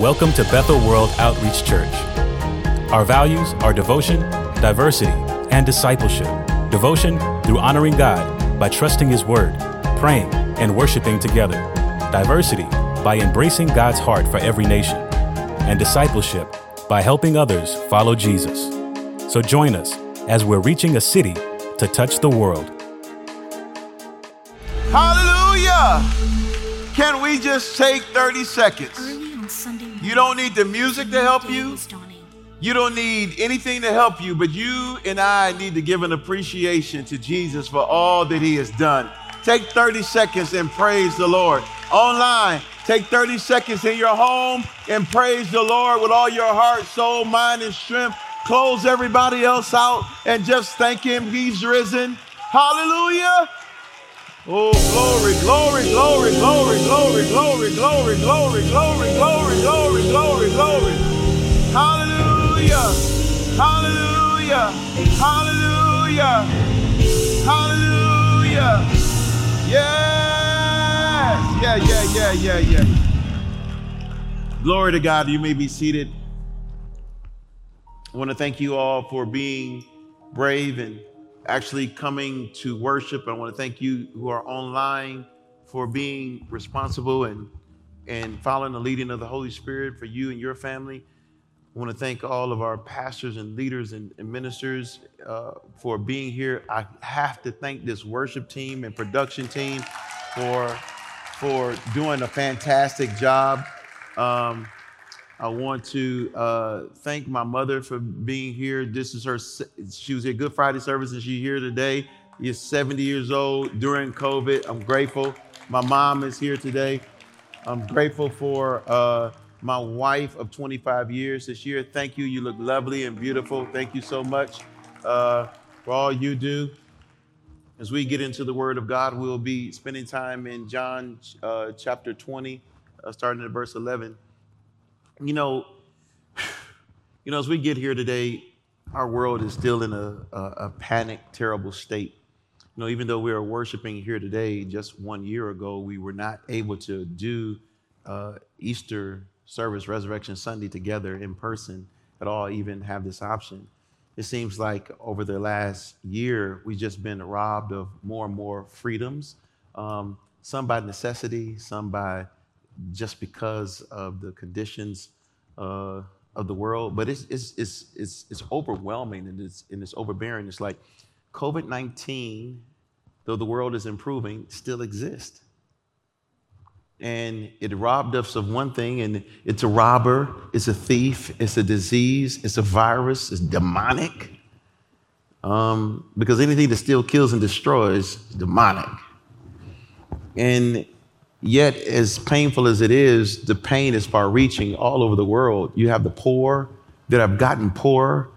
Welcome to Bethel World Outreach Church. Our values are devotion, diversity, and discipleship. Devotion through honoring God by trusting His Word, praying, and worshiping together. Diversity by embracing God's heart for every nation. And discipleship by helping others follow Jesus. So join us as we're reaching a city to touch the world. Hallelujah! Can we just take 30 seconds? You don't need the music to help you. You don't need anything to help you, but you and I need to give an appreciation to Jesus for all that he has done. Take 30 seconds and praise the Lord. Online, take 30 seconds in your home and praise the Lord with all your heart, soul, mind, and strength. Close everybody else out and just thank him. He's risen. Hallelujah. Oh, glory, glory, glory, glory, glory, glory, glory, glory, glory, glory, glory, glory, glory. Hallelujah. Hallelujah. Hallelujah. Hallelujah. Yes. Yeah, yeah, yeah, yeah, yeah. Glory to God. You may be seated. I want to thank you all for being brave and actually coming to worship. I want to thank you who are online for being responsible and and following the leading of the Holy Spirit for you and your family. I want to thank all of our pastors and leaders and, and ministers uh, for being here. I have to thank this worship team and production team for for doing a fantastic job. Um, I want to uh, thank my mother for being here. This is her, she was at Good Friday service and she's here today. She's 70 years old during COVID. I'm grateful. My mom is here today. I'm grateful for uh, my wife of 25 years this year. Thank you. You look lovely and beautiful. Thank you so much uh, for all you do. As we get into the Word of God, we'll be spending time in John uh, chapter 20, uh, starting at verse 11 you know, you know, as we get here today, our world is still in a, a, a panic, terrible state. You know, even though we are worshiping here today, just one year ago, we were not able to do uh, Easter service, Resurrection Sunday together in person at all, even have this option. It seems like over the last year, we've just been robbed of more and more freedoms, um, some by necessity, some by just because of the conditions uh, of the world. But it's, it's, it's, it's, it's overwhelming and it's, and it's overbearing. It's like COVID 19, though the world is improving, still exists. And it robbed us of one thing, and it's a robber, it's a thief, it's a disease, it's a virus, it's demonic. Um, because anything that still kills and destroys is demonic. And Yet, as painful as it is, the pain is far reaching all over the world. You have the poor that have gotten poorer,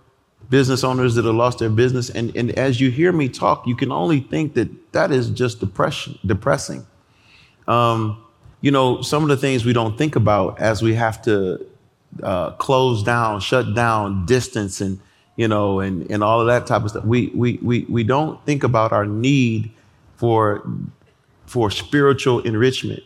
business owners that have lost their business. And, and as you hear me talk, you can only think that that is just depression, depressing. Um, you know, some of the things we don't think about as we have to uh, close down, shut down, distance, and you know, and, and all of that type of stuff. We, we, we, we don't think about our need for for spiritual enrichment.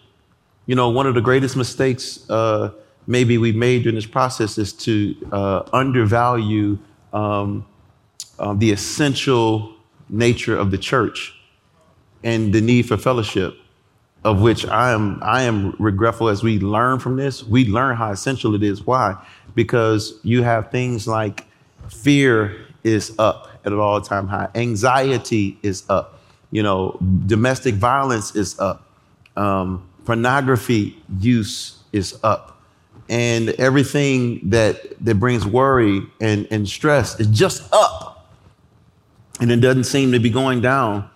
You know, one of the greatest mistakes uh, maybe we made during this process is to uh, undervalue um, uh, the essential nature of the church and the need for fellowship, of which I am I am regretful as we learn from this. We learn how essential it is. Why? Because you have things like fear is up at an all-time high, anxiety is up you know, domestic violence is up. Um, pornography use is up. And everything that, that brings worry and, and stress is just up. And it doesn't seem to be going down.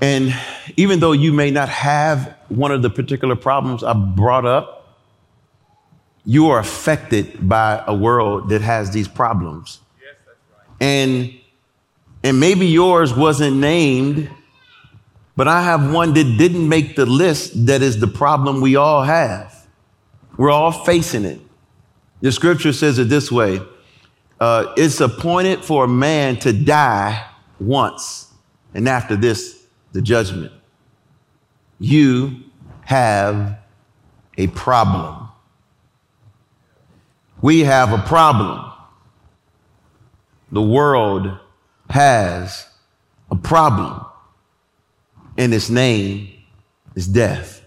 And even though you may not have one of the particular problems I brought up, you are affected by a world that has these problems. Yes, that's right. And and maybe yours wasn't named, but I have one that didn't make the list that is the problem we all have. We're all facing it. The scripture says it this way uh, It's appointed for a man to die once, and after this, the judgment. You have a problem. We have a problem. The world has a problem, and its name is death.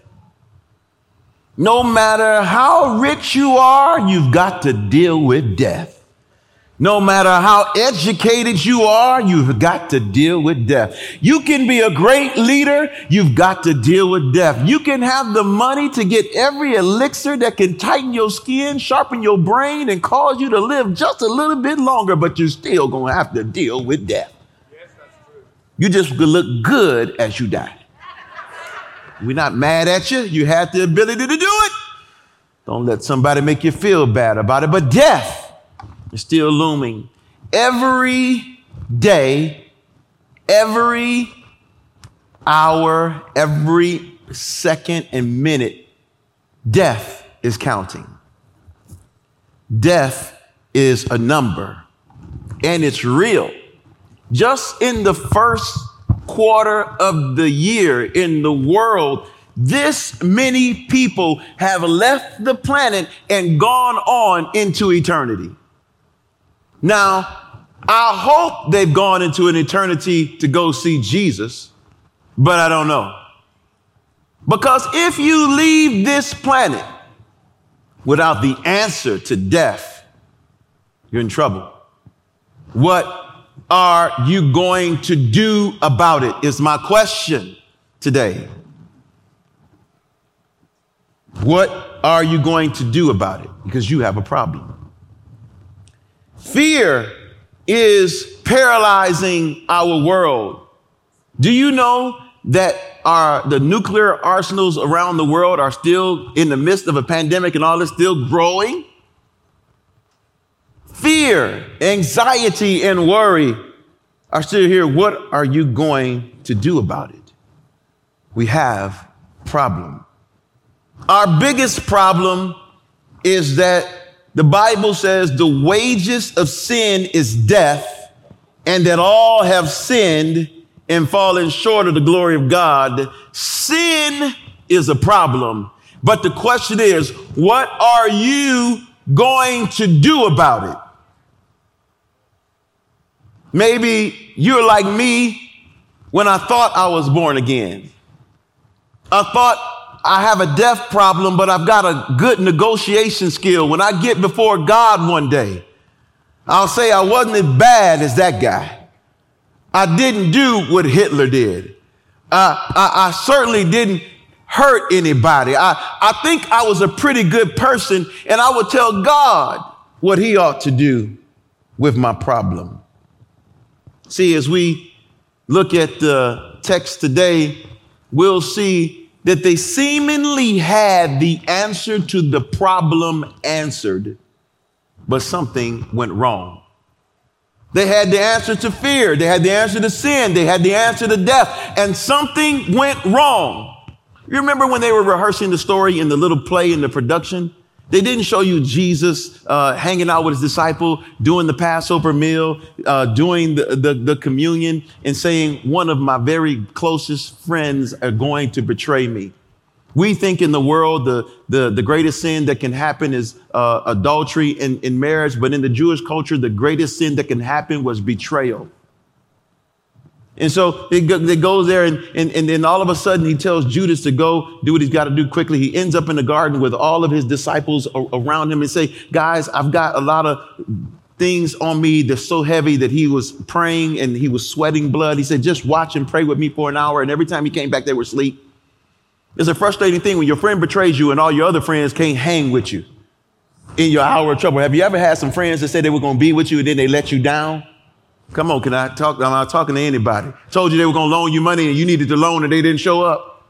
No matter how rich you are, you've got to deal with death. No matter how educated you are, you've got to deal with death. You can be a great leader, you've got to deal with death. You can have the money to get every elixir that can tighten your skin, sharpen your brain, and cause you to live just a little bit longer, but you're still going to have to deal with death. Yes, you just look good as you die. We're not mad at you. You have the ability to do it. Don't let somebody make you feel bad about it. But death, is still looming. Every day, every hour, every second and minute, death is counting. Death is a number and it's real. Just in the first quarter of the year in the world, this many people have left the planet and gone on into eternity. Now, I hope they've gone into an eternity to go see Jesus, but I don't know. Because if you leave this planet without the answer to death, you're in trouble. What are you going to do about it? Is my question today. What are you going to do about it? Because you have a problem. Fear is paralyzing our world. Do you know that our, the nuclear arsenals around the world are still in the midst of a pandemic and all this still growing? Fear, anxiety, and worry are still here. What are you going to do about it? We have problem. Our biggest problem is that the Bible says the wages of sin is death, and that all have sinned and fallen short of the glory of God. Sin is a problem. But the question is, what are you going to do about it? Maybe you're like me when I thought I was born again. I thought I have a deaf problem, but I've got a good negotiation skill. When I get before God one day, I'll say I wasn't as bad as that guy. I didn't do what Hitler did. Uh, I, I certainly didn't hurt anybody. I, I think I was a pretty good person, and I would tell God what he ought to do with my problem. See, as we look at the text today, we'll see that they seemingly had the answer to the problem answered, but something went wrong. They had the answer to fear. They had the answer to sin. They had the answer to death. And something went wrong. You remember when they were rehearsing the story in the little play in the production? They didn't show you Jesus uh, hanging out with his disciple, doing the Passover meal, uh, doing the, the, the communion, and saying, One of my very closest friends are going to betray me. We think in the world the, the, the greatest sin that can happen is uh, adultery in, in marriage, but in the Jewish culture, the greatest sin that can happen was betrayal. And so it, goes there, and, and, and then all of a sudden he tells Judas to go do what he's got to do quickly. He ends up in the garden with all of his disciples around him and say, Guys, I've got a lot of things on me that's so heavy that he was praying and he was sweating blood. He said, Just watch and pray with me for an hour. And every time he came back, they were asleep. It's a frustrating thing when your friend betrays you and all your other friends can't hang with you in your hour of trouble. Have you ever had some friends that said they were going to be with you and then they let you down? Come on, can I talk? I'm not talking to anybody. Told you they were going to loan you money and you needed the loan and they didn't show up.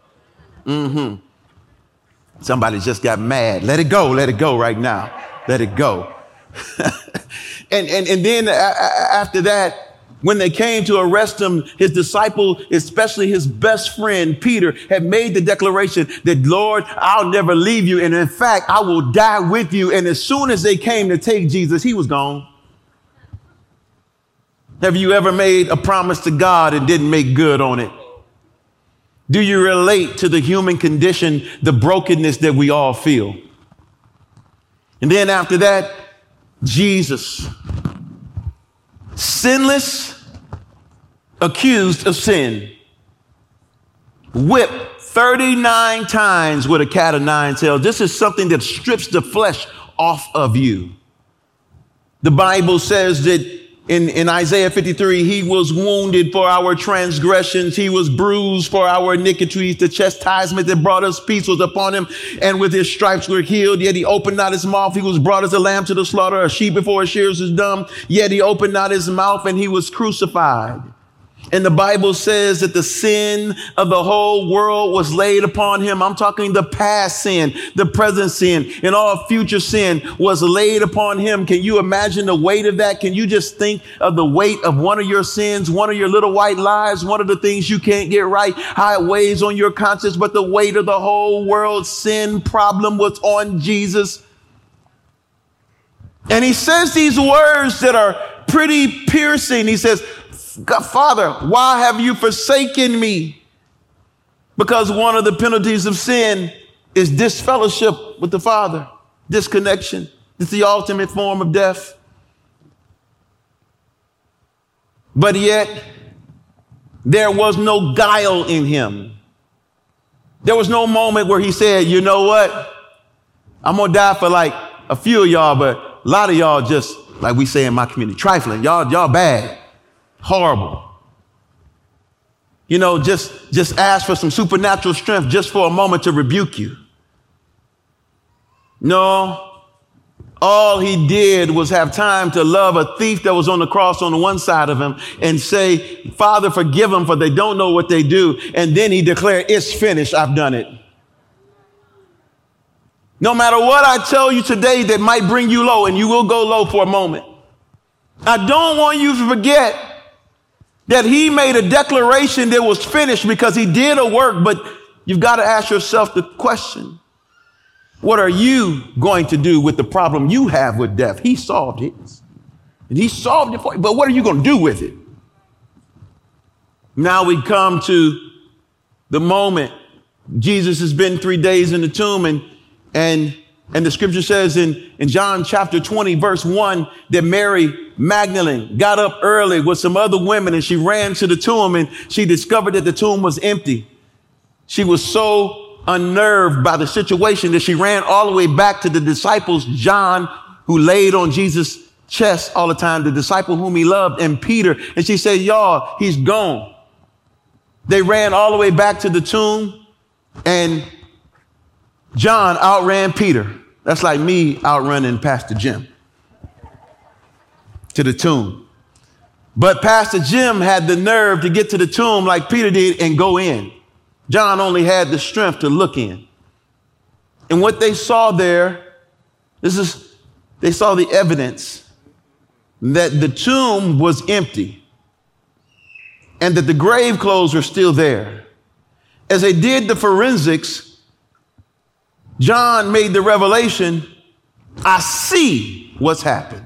Mm-hmm. Somebody just got mad. Let it go. Let it go right now. Let it go. and, and, and then after that, when they came to arrest him, his disciple, especially his best friend, Peter, had made the declaration that, Lord, I'll never leave you. And in fact, I will die with you. And as soon as they came to take Jesus, he was gone. Have you ever made a promise to God and didn't make good on it? Do you relate to the human condition, the brokenness that we all feel? And then after that, Jesus, sinless, accused of sin, whipped 39 times with a cat of nine tails. This is something that strips the flesh off of you. The Bible says that in, in Isaiah 53, he was wounded for our transgressions. He was bruised for our iniquities. The chastisement that brought us peace was upon him. And with his stripes we're healed. Yet he opened not his mouth. He was brought as a lamb to the slaughter, a sheep before his shears is dumb. Yet he opened not his mouth and he was crucified. And the Bible says that the sin of the whole world was laid upon him. I'm talking the past sin, the present sin, and all future sin was laid upon him. Can you imagine the weight of that? Can you just think of the weight of one of your sins, one of your little white lies, one of the things you can't get right, how it weighs on your conscience, but the weight of the whole world's sin problem was on Jesus. And he says these words that are pretty piercing. He says, Father, why have you forsaken me? Because one of the penalties of sin is disfellowship with the Father, disconnection. It's the ultimate form of death. But yet, there was no guile in him. There was no moment where he said, you know what? I'm going to die for like a few of y'all, but a lot of y'all just, like we say in my community, trifling. Y'all, y'all bad horrible. You know, just, just ask for some supernatural strength just for a moment to rebuke you. No. All he did was have time to love a thief that was on the cross on the one side of him and say, Father, forgive them for they don't know what they do. And then he declared, it's finished. I've done it. No matter what I tell you today that might bring you low, and you will go low for a moment. I don't want you to forget that he made a declaration that was finished because he did a work, but you've got to ask yourself the question, what are you going to do with the problem you have with death? He solved his. And he solved it for you, but what are you going to do with it? Now we come to the moment Jesus has been three days in the tomb and, and and the scripture says in, in John chapter 20, verse 1, that Mary Magdalene got up early with some other women and she ran to the tomb and she discovered that the tomb was empty. She was so unnerved by the situation that she ran all the way back to the disciples, John, who laid on Jesus' chest all the time, the disciple whom he loved, and Peter. And she said, y'all, he's gone. They ran all the way back to the tomb and John outran Peter. That's like me outrunning Pastor Jim to the tomb. But Pastor Jim had the nerve to get to the tomb like Peter did and go in. John only had the strength to look in. And what they saw there, this is, they saw the evidence that the tomb was empty and that the grave clothes were still there. As they did the forensics, John made the revelation I see what's happened.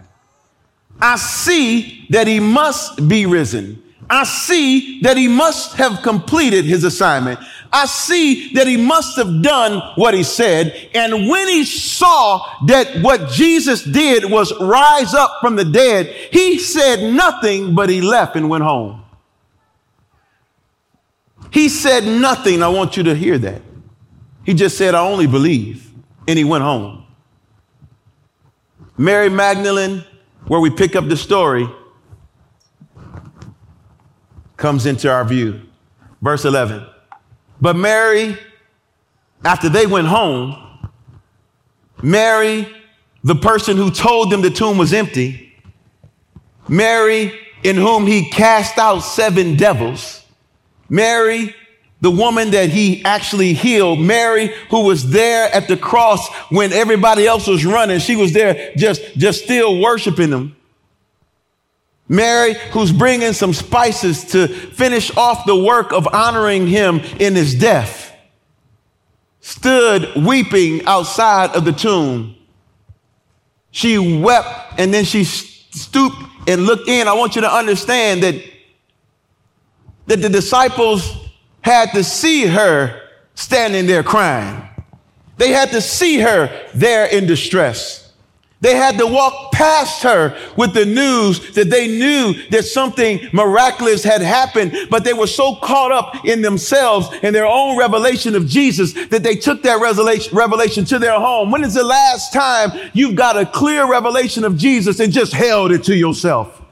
I see that he must be risen. I see that he must have completed his assignment. I see that he must have done what he said. And when he saw that what Jesus did was rise up from the dead, he said nothing, but he left and went home. He said nothing. I want you to hear that. He just said, I only believe. And he went home. Mary Magdalene, where we pick up the story, comes into our view. Verse 11. But Mary, after they went home, Mary, the person who told them the tomb was empty, Mary, in whom he cast out seven devils, Mary, the woman that he actually healed, Mary, who was there at the cross when everybody else was running. She was there just, just still worshiping him. Mary, who's bringing some spices to finish off the work of honoring him in his death, stood weeping outside of the tomb. She wept and then she stooped and looked in. I want you to understand that, that the disciples had to see her standing there crying. They had to see her there in distress. They had to walk past her with the news that they knew that something miraculous had happened, but they were so caught up in themselves and their own revelation of Jesus that they took that revelation, to their home. When is the last time you've got a clear revelation of Jesus and just held it to yourself?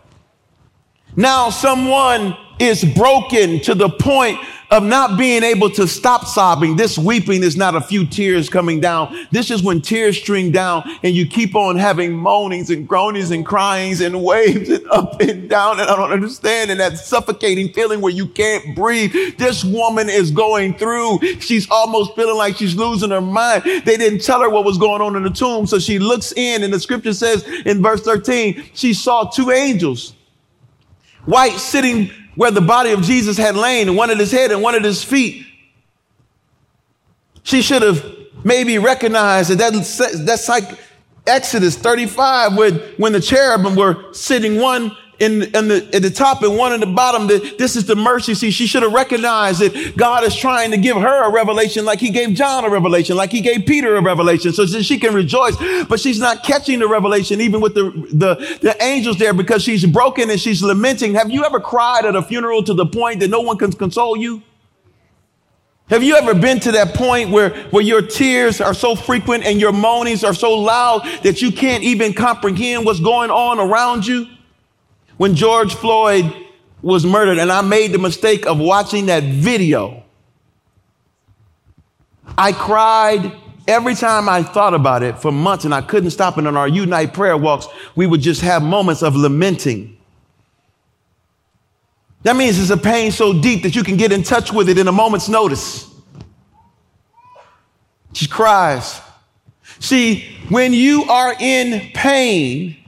Now someone is broken to the point of not being able to stop sobbing. This weeping is not a few tears coming down. This is when tears stream down and you keep on having moanings and groanings and cryings and waves and up and down. And I don't understand. And that suffocating feeling where you can't breathe. This woman is going through. She's almost feeling like she's losing her mind. They didn't tell her what was going on in the tomb. So she looks in and the scripture says in verse 13, she saw two angels, white sitting where the body of Jesus had lain, one at his head and one at his feet. She should have maybe recognized that, that that's like Exodus 35, where when the cherubim were sitting one in, in the, at the top and one in the bottom. That this is the mercy seat. She should have recognized that God is trying to give her a revelation like he gave John a revelation, like he gave Peter a revelation so that she can rejoice. But she's not catching the revelation even with the, the, the angels there because she's broken and she's lamenting. Have you ever cried at a funeral to the point that no one can console you? Have you ever been to that point where, where your tears are so frequent and your moanings are so loud that you can't even comprehend what's going on around you? When George Floyd was murdered, and I made the mistake of watching that video. I cried every time I thought about it for months, and I couldn't stop. And on our Unite prayer walks, we would just have moments of lamenting. That means it's a pain so deep that you can get in touch with it in a moment's notice. She cries. See, when you are in pain,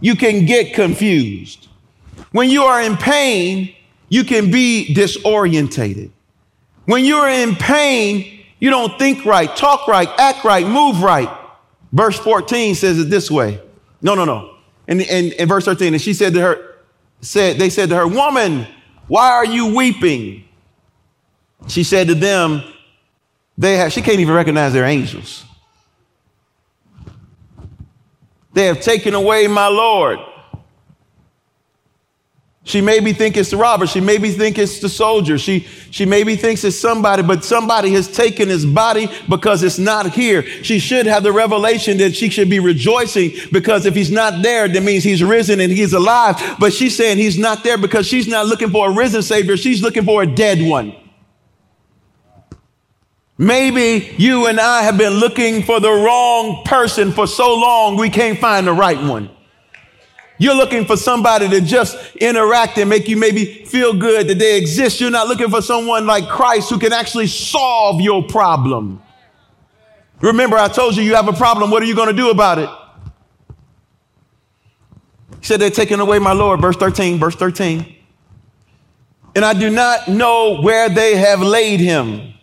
you can get confused. When you are in pain, you can be disorientated. When you're in pain, you don't think right, talk right, act right, move right. Verse 14 says it this way. No, no, no. In, in, in verse 13, and she said to her, said, they said to her, woman, why are you weeping? She said to them, they have, she can't even recognize their angels. They have taken away my Lord. She maybe think it's the robber. She maybe think it's the soldier. She, she maybe thinks it's somebody, but somebody has taken his body because it's not here. She should have the revelation that she should be rejoicing because if he's not there, that means he's risen and he's alive. But she's saying he's not there because she's not looking for a risen savior. She's looking for a dead one. Maybe you and I have been looking for the wrong person for so long we can't find the right one. You're looking for somebody to just interact and make you maybe feel good that they exist. You're not looking for someone like Christ who can actually solve your problem. Remember, I told you you have a problem. What are you going to do about it? He said, They're taking away my Lord. Verse 13, verse 13. And I do not know where they have laid him.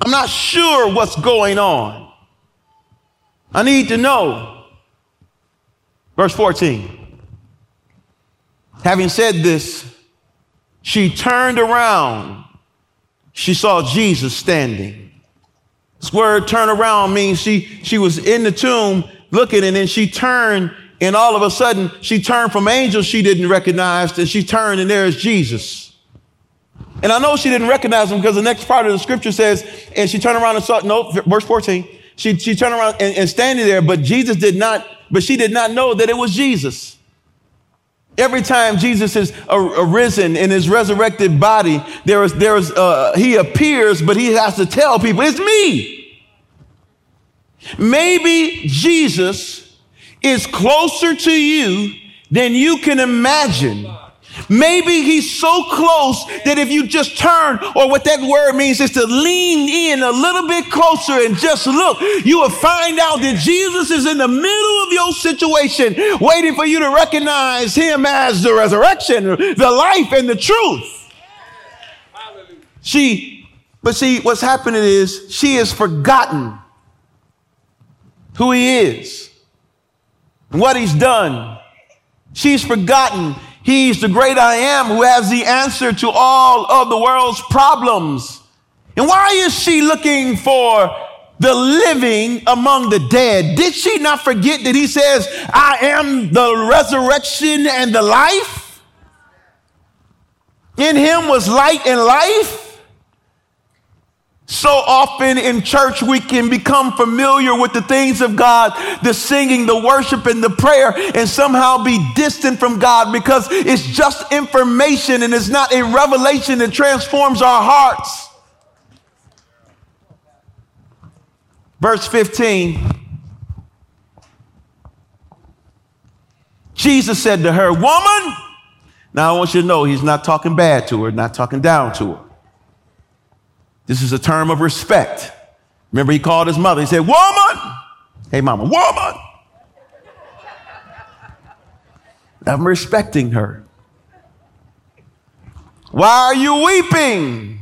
I'm not sure what's going on. I need to know. Verse 14. Having said this, she turned around. She saw Jesus standing. This word turn around means she, she was in the tomb looking and then she turned and all of a sudden she turned from angels she didn't recognize and she turned and there's Jesus. And I know she didn't recognize him because the next part of the scripture says, and she turned around and saw, no, verse 14. She, she turned around and, and standing there, but Jesus did not, but she did not know that it was Jesus. Every time Jesus is arisen in his resurrected body, there is, there is, uh, he appears, but he has to tell people, it's me. Maybe Jesus is closer to you than you can imagine. Maybe he's so close that if you just turn, or what that word means is to lean in a little bit closer and just look, you will find out that Jesus is in the middle of your situation, waiting for you to recognize him as the resurrection, the life, and the truth. She, but see, what's happening is she has forgotten who he is, what he's done. She's forgotten He's the great I am who has the answer to all of the world's problems. And why is she looking for the living among the dead. Did she not forget that he says, I am the resurrection and the life? In him was light and life. So often in church, we can become familiar with the things of God, the singing, the worship, and the prayer, and somehow be distant from God because it's just information and it's not a revelation that transforms our hearts. Verse 15 Jesus said to her, Woman, now I want you to know he's not talking bad to her, not talking down to her. This is a term of respect. Remember, he called his mother. He said, Woman! Hey, mama, woman! I'm respecting her. Why are you weeping?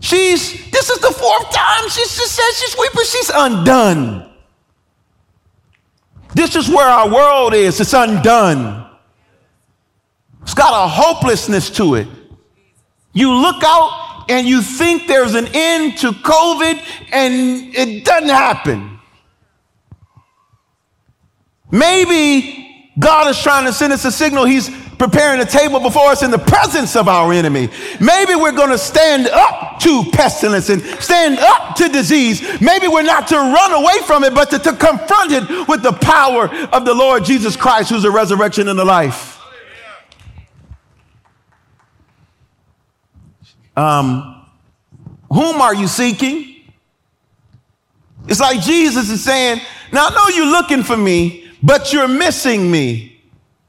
She's, this is the fourth time she just said she's weeping. She's undone. This is where our world is. It's undone. It's got a hopelessness to it. You look out and you think there's an end to COVID and it doesn't happen. Maybe God is trying to send us a signal. He's preparing a table before us in the presence of our enemy. Maybe we're going to stand up to pestilence and stand up to disease. Maybe we're not to run away from it, but to, to confront it with the power of the Lord Jesus Christ, who's the resurrection and the life. Um, whom are you seeking? It's like Jesus is saying, Now I know you're looking for me, but you're missing me.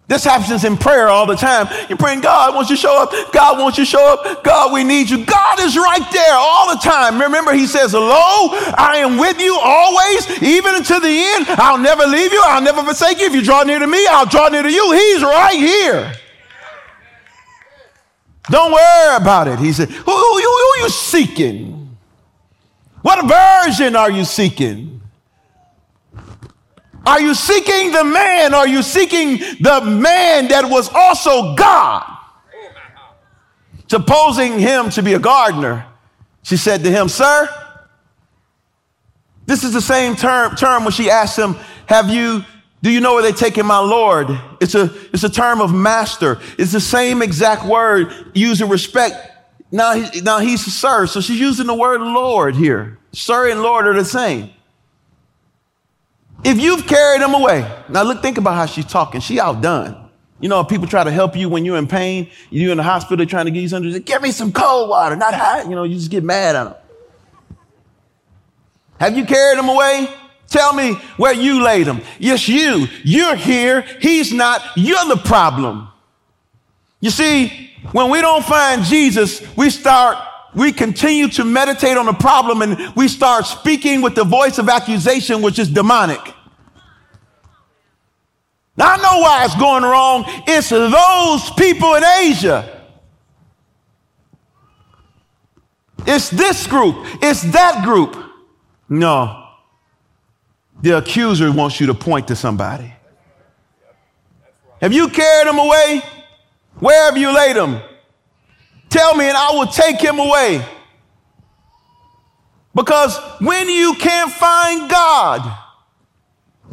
This happens in prayer all the time. You're praying, God wants you to show up. God wants you to show up. God, we need you. God is right there all the time. Remember, He says, Lo, I am with you always, even until the end. I'll never leave you. I'll never forsake you. If you draw near to me, I'll draw near to you. He's right here. Don't worry about it. He said, Who, who, who, are you seeking? What version are you seeking? Are you seeking the man? Are you seeking the man that was also God? Supposing him to be a gardener, she said to him, Sir, this is the same term, term when she asked him, Have you, do you know where they're taking my Lord? It's a, it's a term of master. It's the same exact word used in respect. Now, he, now he's a sir, so she's using the word Lord here. Sir and Lord are the same. If you've carried him away, now look, think about how she's talking. She outdone. You know, people try to help you when you're in pain, you're in the hospital trying to get you something, give me some cold water, not hot. You know, you just get mad at them. Have you carried him away? Tell me where you laid them. Yes, you. You're here. He's not. You're the problem. You see, when we don't find Jesus, we start we continue to meditate on the problem and we start speaking with the voice of accusation, which is demonic. Now I know why it's going wrong. It's those people in Asia. It's this group. It's that group. No. The accuser wants you to point to somebody. Have you carried him away? Where have you laid him? Tell me, and I will take him away. Because when you can't find God,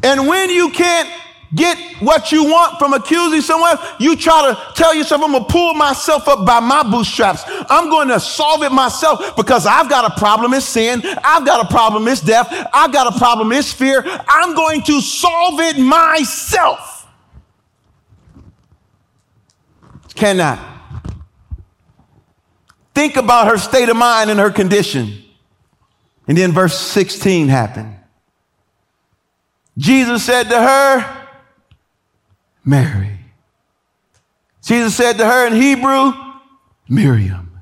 and when you can't get what you want from accusing someone, you try to tell yourself, I'm gonna pull myself up by my bootstraps. I'm going to solve it myself because I've got a problem, it's sin. I've got a problem, it's death. I've got a problem, it's fear. I'm going to solve it myself. Cannot. Think about her state of mind and her condition. And then verse 16 happened. Jesus said to her, Mary. Jesus said to her in Hebrew, Miriam.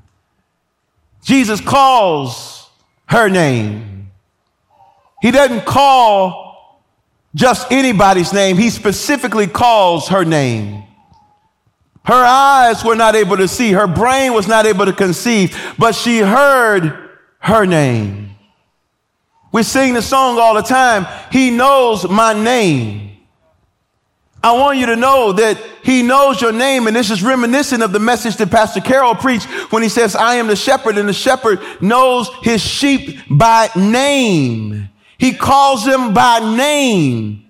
Jesus calls her name. He doesn't call just anybody's name, he specifically calls her name. Her eyes were not able to see, her brain was not able to conceive, but she heard her name. We sing the song all the time, He knows my name. I want you to know that he knows your name. And this is reminiscent of the message that Pastor Carroll preached when he says, I am the shepherd and the shepherd knows his sheep by name. He calls them by name.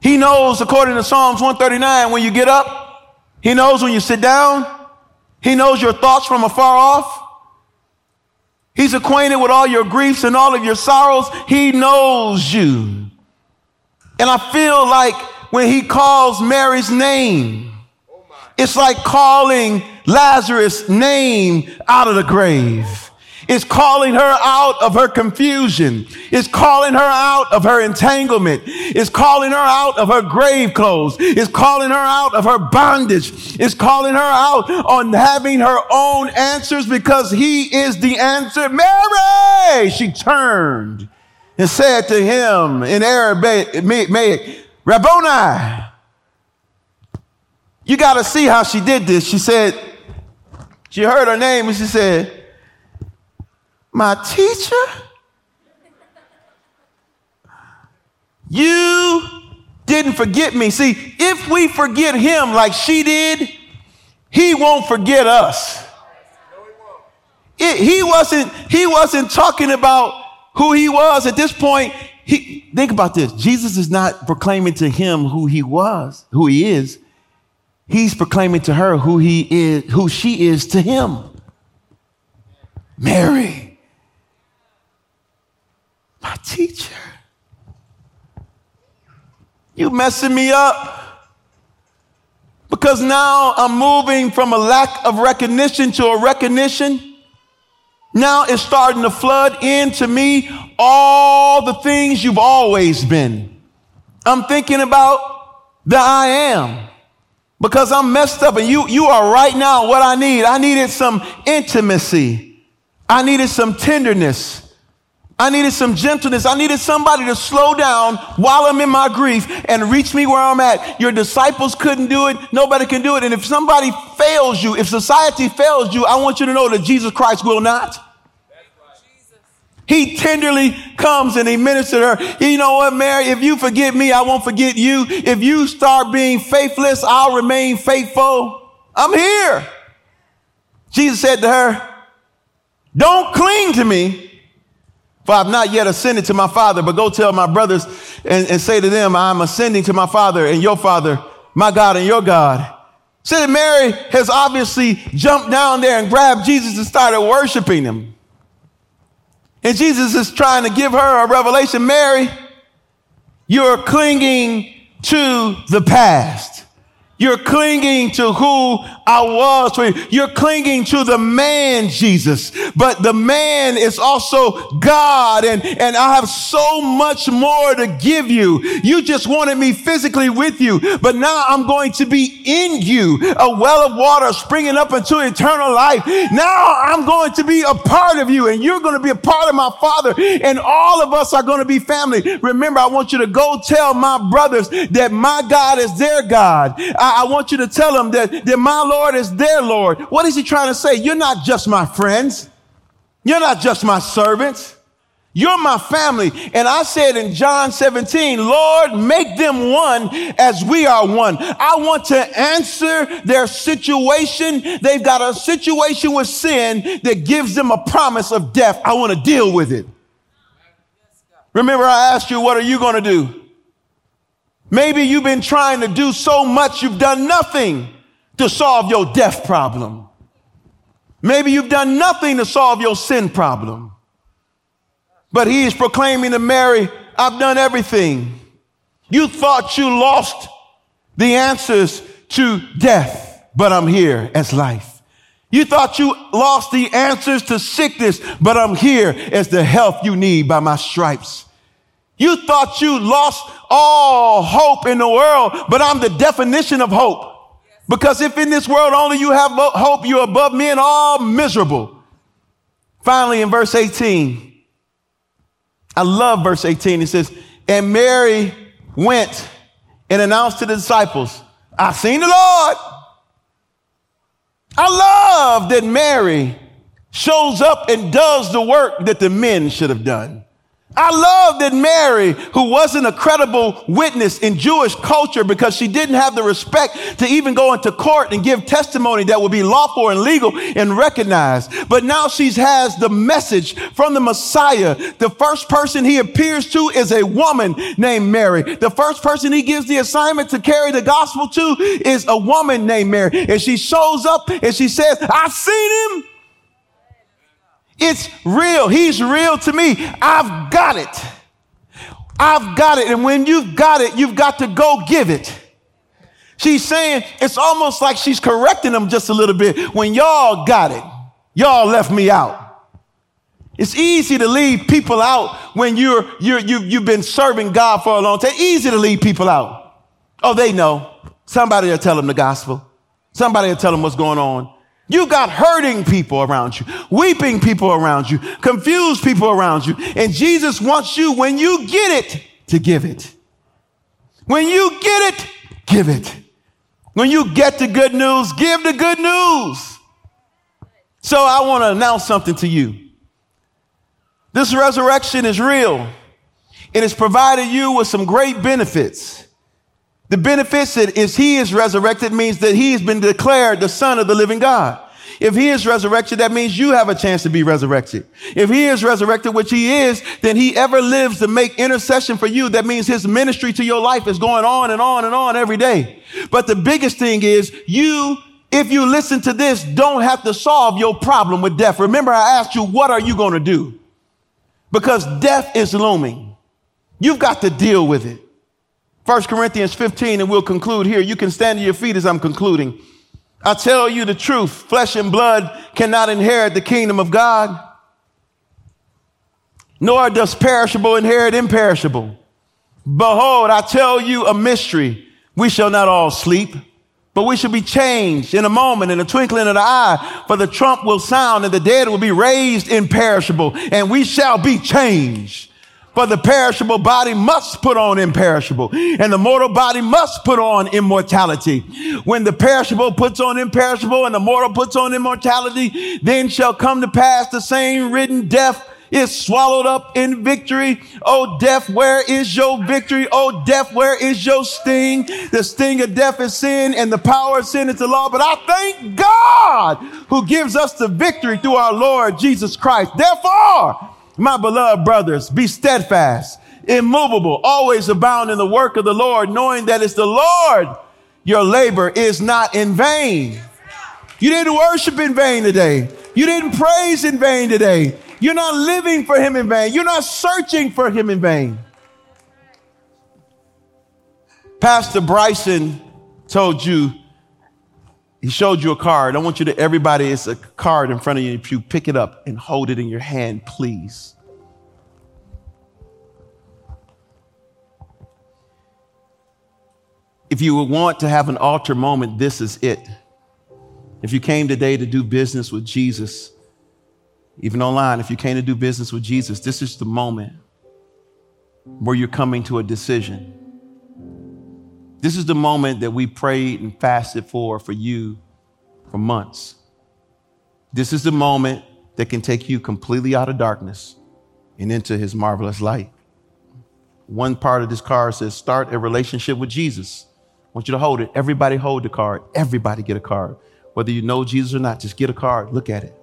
He knows, according to Psalms 139, when you get up, he knows when you sit down, he knows your thoughts from afar off. He's acquainted with all your griefs and all of your sorrows. He knows you. And I feel like when he calls Mary's name, it's like calling Lazarus' name out of the grave. It's calling her out of her confusion. It's calling her out of her entanglement. It's calling her out of her grave clothes. It's calling her out of her bondage. It's calling her out on having her own answers because he is the answer. Mary! She turned and said to him in Arabic, Rabboni. You got to see how she did this. She said, she heard her name and she said, My teacher? You didn't forget me. See, if we forget him like she did, he won't forget us. It, he wasn't he wasn't talking about who he was at this point he, think about this. Jesus is not proclaiming to him who he was, who he is. He's proclaiming to her who he is, who she is to him. Mary, my teacher. You messing me up. Because now I'm moving from a lack of recognition to a recognition now it's starting to flood into me all the things you've always been. I'm thinking about the I am because I'm messed up and you, you are right now what I need. I needed some intimacy. I needed some tenderness. I needed some gentleness. I needed somebody to slow down while I'm in my grief and reach me where I'm at. Your disciples couldn't do it. Nobody can do it. And if somebody fails you, if society fails you, I want you to know that Jesus Christ will not. He tenderly comes and he ministers to her. You know what, Mary? If you forget me, I won't forget you. If you start being faithless, I'll remain faithful. I'm here. Jesus said to her, Don't cling to me, for I've not yet ascended to my Father, but go tell my brothers and, and say to them, I'm ascending to my Father and your Father, my God and your God. Said that Mary has obviously jumped down there and grabbed Jesus and started worshiping him. And Jesus is trying to give her a revelation. Mary, you're clinging to the past. You're clinging to who I was for you. You're clinging to the man, Jesus. But the man is also God. And, and I have so much more to give you. You just wanted me physically with you, but now I'm going to be in you. A well of water springing up into eternal life. Now I'm going to be a part of you and you're going to be a part of my father. And all of us are going to be family. Remember, I want you to go tell my brothers that my God is their God. I I, I want you to tell them that, that my Lord is their Lord. What is he trying to say? You're not just my friends. You're not just my servants. You're my family. And I said in John 17, Lord, make them one as we are one. I want to answer their situation. They've got a situation with sin that gives them a promise of death. I want to deal with it. Remember, I asked you, what are you going to do? Maybe you've been trying to do so much, you've done nothing to solve your death problem. Maybe you've done nothing to solve your sin problem. But he is proclaiming to Mary, I've done everything. You thought you lost the answers to death, but I'm here as life. You thought you lost the answers to sickness, but I'm here as the health you need by my stripes. You thought you lost all hope in the world, but I'm the definition of hope. Because if in this world only you have hope, you're above men all miserable. Finally, in verse 18, I love verse 18. It says, And Mary went and announced to the disciples, I've seen the Lord. I love that Mary shows up and does the work that the men should have done. I love that Mary, who wasn't a credible witness in Jewish culture because she didn't have the respect to even go into court and give testimony that would be lawful and legal and recognized. But now she has the message from the Messiah. The first person he appears to is a woman named Mary. The first person he gives the assignment to carry the gospel to is a woman named Mary. And she shows up and she says, I've seen him. It's real. He's real to me. I've got it. I've got it. And when you've got it, you've got to go give it. She's saying it's almost like she's correcting them just a little bit. When y'all got it, y'all left me out. It's easy to leave people out when you're, you're, you, you've been serving God for a long time. Easy to leave people out. Oh, they know. Somebody will tell them the gospel. Somebody will tell them what's going on. You got hurting people around you, weeping people around you, confused people around you. And Jesus wants you, when you get it, to give it. When you get it, give it. When you get the good news, give the good news. So I want to announce something to you. This resurrection is real. It has provided you with some great benefits. The benefits that is he is resurrected means that he has been declared the son of the living God. If he is resurrected, that means you have a chance to be resurrected. If he is resurrected, which he is, then he ever lives to make intercession for you. That means his ministry to your life is going on and on and on every day. But the biggest thing is you, if you listen to this, don't have to solve your problem with death. Remember, I asked you, what are you going to do? Because death is looming. You've got to deal with it. 1 Corinthians 15, and we'll conclude here. You can stand to your feet as I'm concluding. I tell you the truth. Flesh and blood cannot inherit the kingdom of God, nor does perishable inherit imperishable. Behold, I tell you a mystery. We shall not all sleep, but we shall be changed in a moment, in a twinkling of the eye. For the trump will sound and the dead will be raised imperishable, and we shall be changed. For the perishable body must put on imperishable, and the mortal body must put on immortality. When the perishable puts on imperishable and the mortal puts on immortality, then shall come to pass the same written death is swallowed up in victory. Oh, death, where is your victory? Oh, death, where is your sting? The sting of death is sin and the power of sin is the law. But I thank God who gives us the victory through our Lord Jesus Christ. Therefore, my beloved brothers, be steadfast, immovable, always abound in the work of the Lord, knowing that it's the Lord. Your labor is not in vain. You didn't worship in vain today. You didn't praise in vain today. You're not living for Him in vain. You're not searching for Him in vain. Pastor Bryson told you, he showed you a card. I want you to, everybody, it's a card in front of you. If you pick it up and hold it in your hand, please. If you want to have an altar moment, this is it. If you came today to do business with Jesus, even online, if you came to do business with Jesus, this is the moment where you're coming to a decision. This is the moment that we prayed and fasted for for you for months. This is the moment that can take you completely out of darkness and into his marvelous light. One part of this card says, Start a relationship with Jesus. I want you to hold it. Everybody hold the card. Everybody get a card. Whether you know Jesus or not, just get a card. Look at it.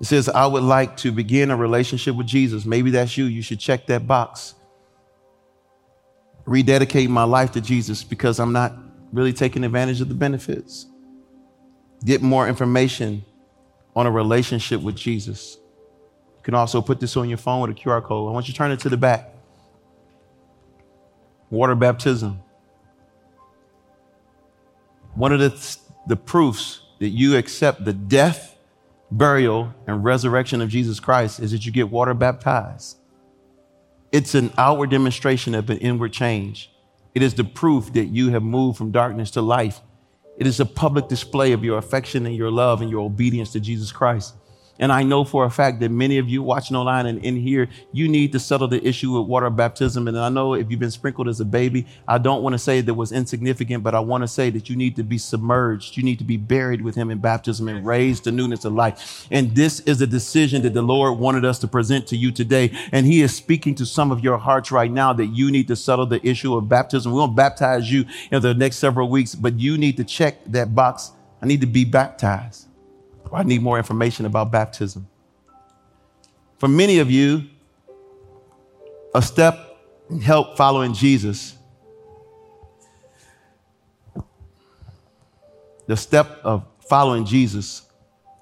It says, I would like to begin a relationship with Jesus. Maybe that's you. You should check that box. Rededicate my life to Jesus because I'm not really taking advantage of the benefits. Get more information on a relationship with Jesus. You can also put this on your phone with a QR code. I want you to turn it to the back. Water baptism. One of the, the proofs that you accept the death, burial, and resurrection of Jesus Christ is that you get water baptized. It's an outward demonstration of an inward change. It is the proof that you have moved from darkness to life. It is a public display of your affection and your love and your obedience to Jesus Christ. And I know for a fact that many of you watching online and in here, you need to settle the issue with water baptism. And I know if you've been sprinkled as a baby, I don't want to say that was insignificant, but I want to say that you need to be submerged. You need to be buried with him in baptism and raised to newness of life. And this is a decision that the Lord wanted us to present to you today. And he is speaking to some of your hearts right now that you need to settle the issue of baptism. We won't baptize you in the next several weeks, but you need to check that box. I need to be baptized. I need more information about baptism. For many of you, a step in help following Jesus, the step of following Jesus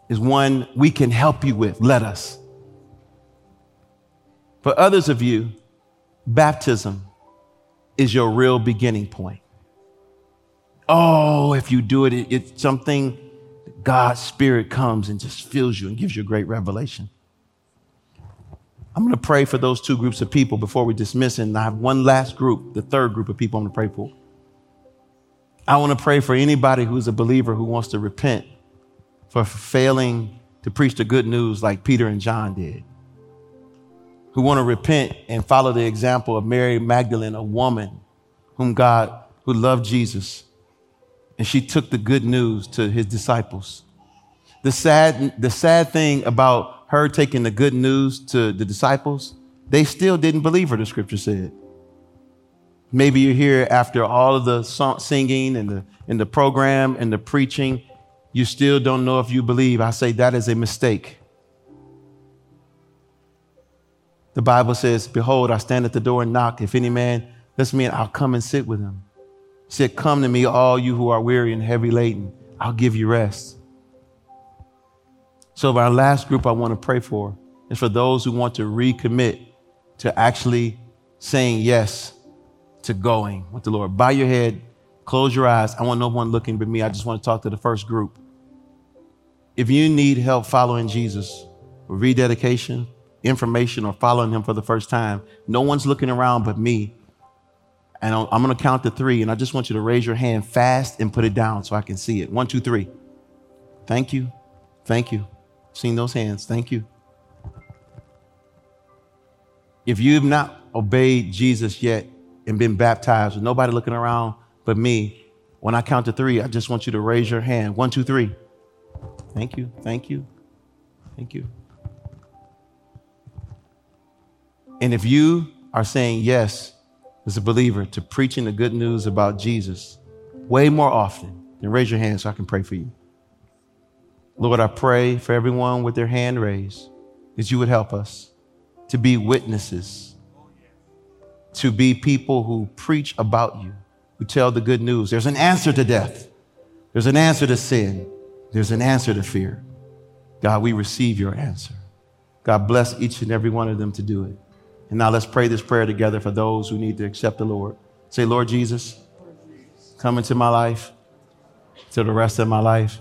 is one we can help you with. Let us. For others of you, baptism is your real beginning point. Oh, if you do it, it's something God's Spirit comes and just fills you and gives you a great revelation. I'm going to pray for those two groups of people before we dismiss, and I have one last group, the third group of people I'm going to pray for. I want to pray for anybody who's a believer who wants to repent for failing to preach the good news like Peter and John did, who want to repent and follow the example of Mary Magdalene, a woman whom God, who loved Jesus and she took the good news to his disciples. The sad, the sad thing about her taking the good news to the disciples, they still didn't believe her, the scripture said. Maybe you're here after all of the singing and the, and the program and the preaching, you still don't know if you believe. I say that is a mistake. The Bible says, Behold, I stand at the door and knock. If any man lets me in, I'll come and sit with him. He said, Come to me, all you who are weary and heavy laden. I'll give you rest. So, our last group I want to pray for is for those who want to recommit to actually saying yes to going with the Lord. Bow your head, close your eyes. I want no one looking but me. I just want to talk to the first group. If you need help following Jesus, rededication, information, or following him for the first time, no one's looking around but me. And I'm going to count to three, and I just want you to raise your hand fast and put it down so I can see it. One, two, three. Thank you. Thank you. Seen those hands. Thank you. If you've not obeyed Jesus yet and been baptized with nobody looking around but me, when I count to three, I just want you to raise your hand. One, two, three. Thank you. Thank you. Thank you. And if you are saying yes, as a believer to preaching the good news about Jesus way more often, then raise your hand so I can pray for you. Lord, I pray for everyone with their hand raised that you would help us to be witnesses, to be people who preach about you, who tell the good news. There's an answer to death, there's an answer to sin, there's an answer to fear. God, we receive your answer. God bless each and every one of them to do it. And now let's pray this prayer together for those who need to accept the Lord. Say, Lord Jesus, come into my life to the rest of my life.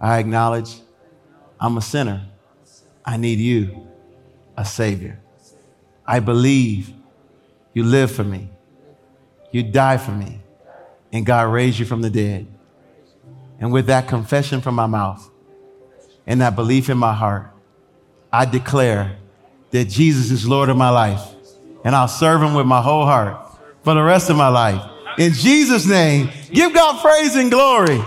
I acknowledge I'm a sinner. I need you, a Savior. I believe you live for me, you die for me, and God raised you from the dead. And with that confession from my mouth and that belief in my heart, I declare that Jesus is Lord of my life. And I'll serve him with my whole heart for the rest of my life. In Jesus' name, give God praise and glory.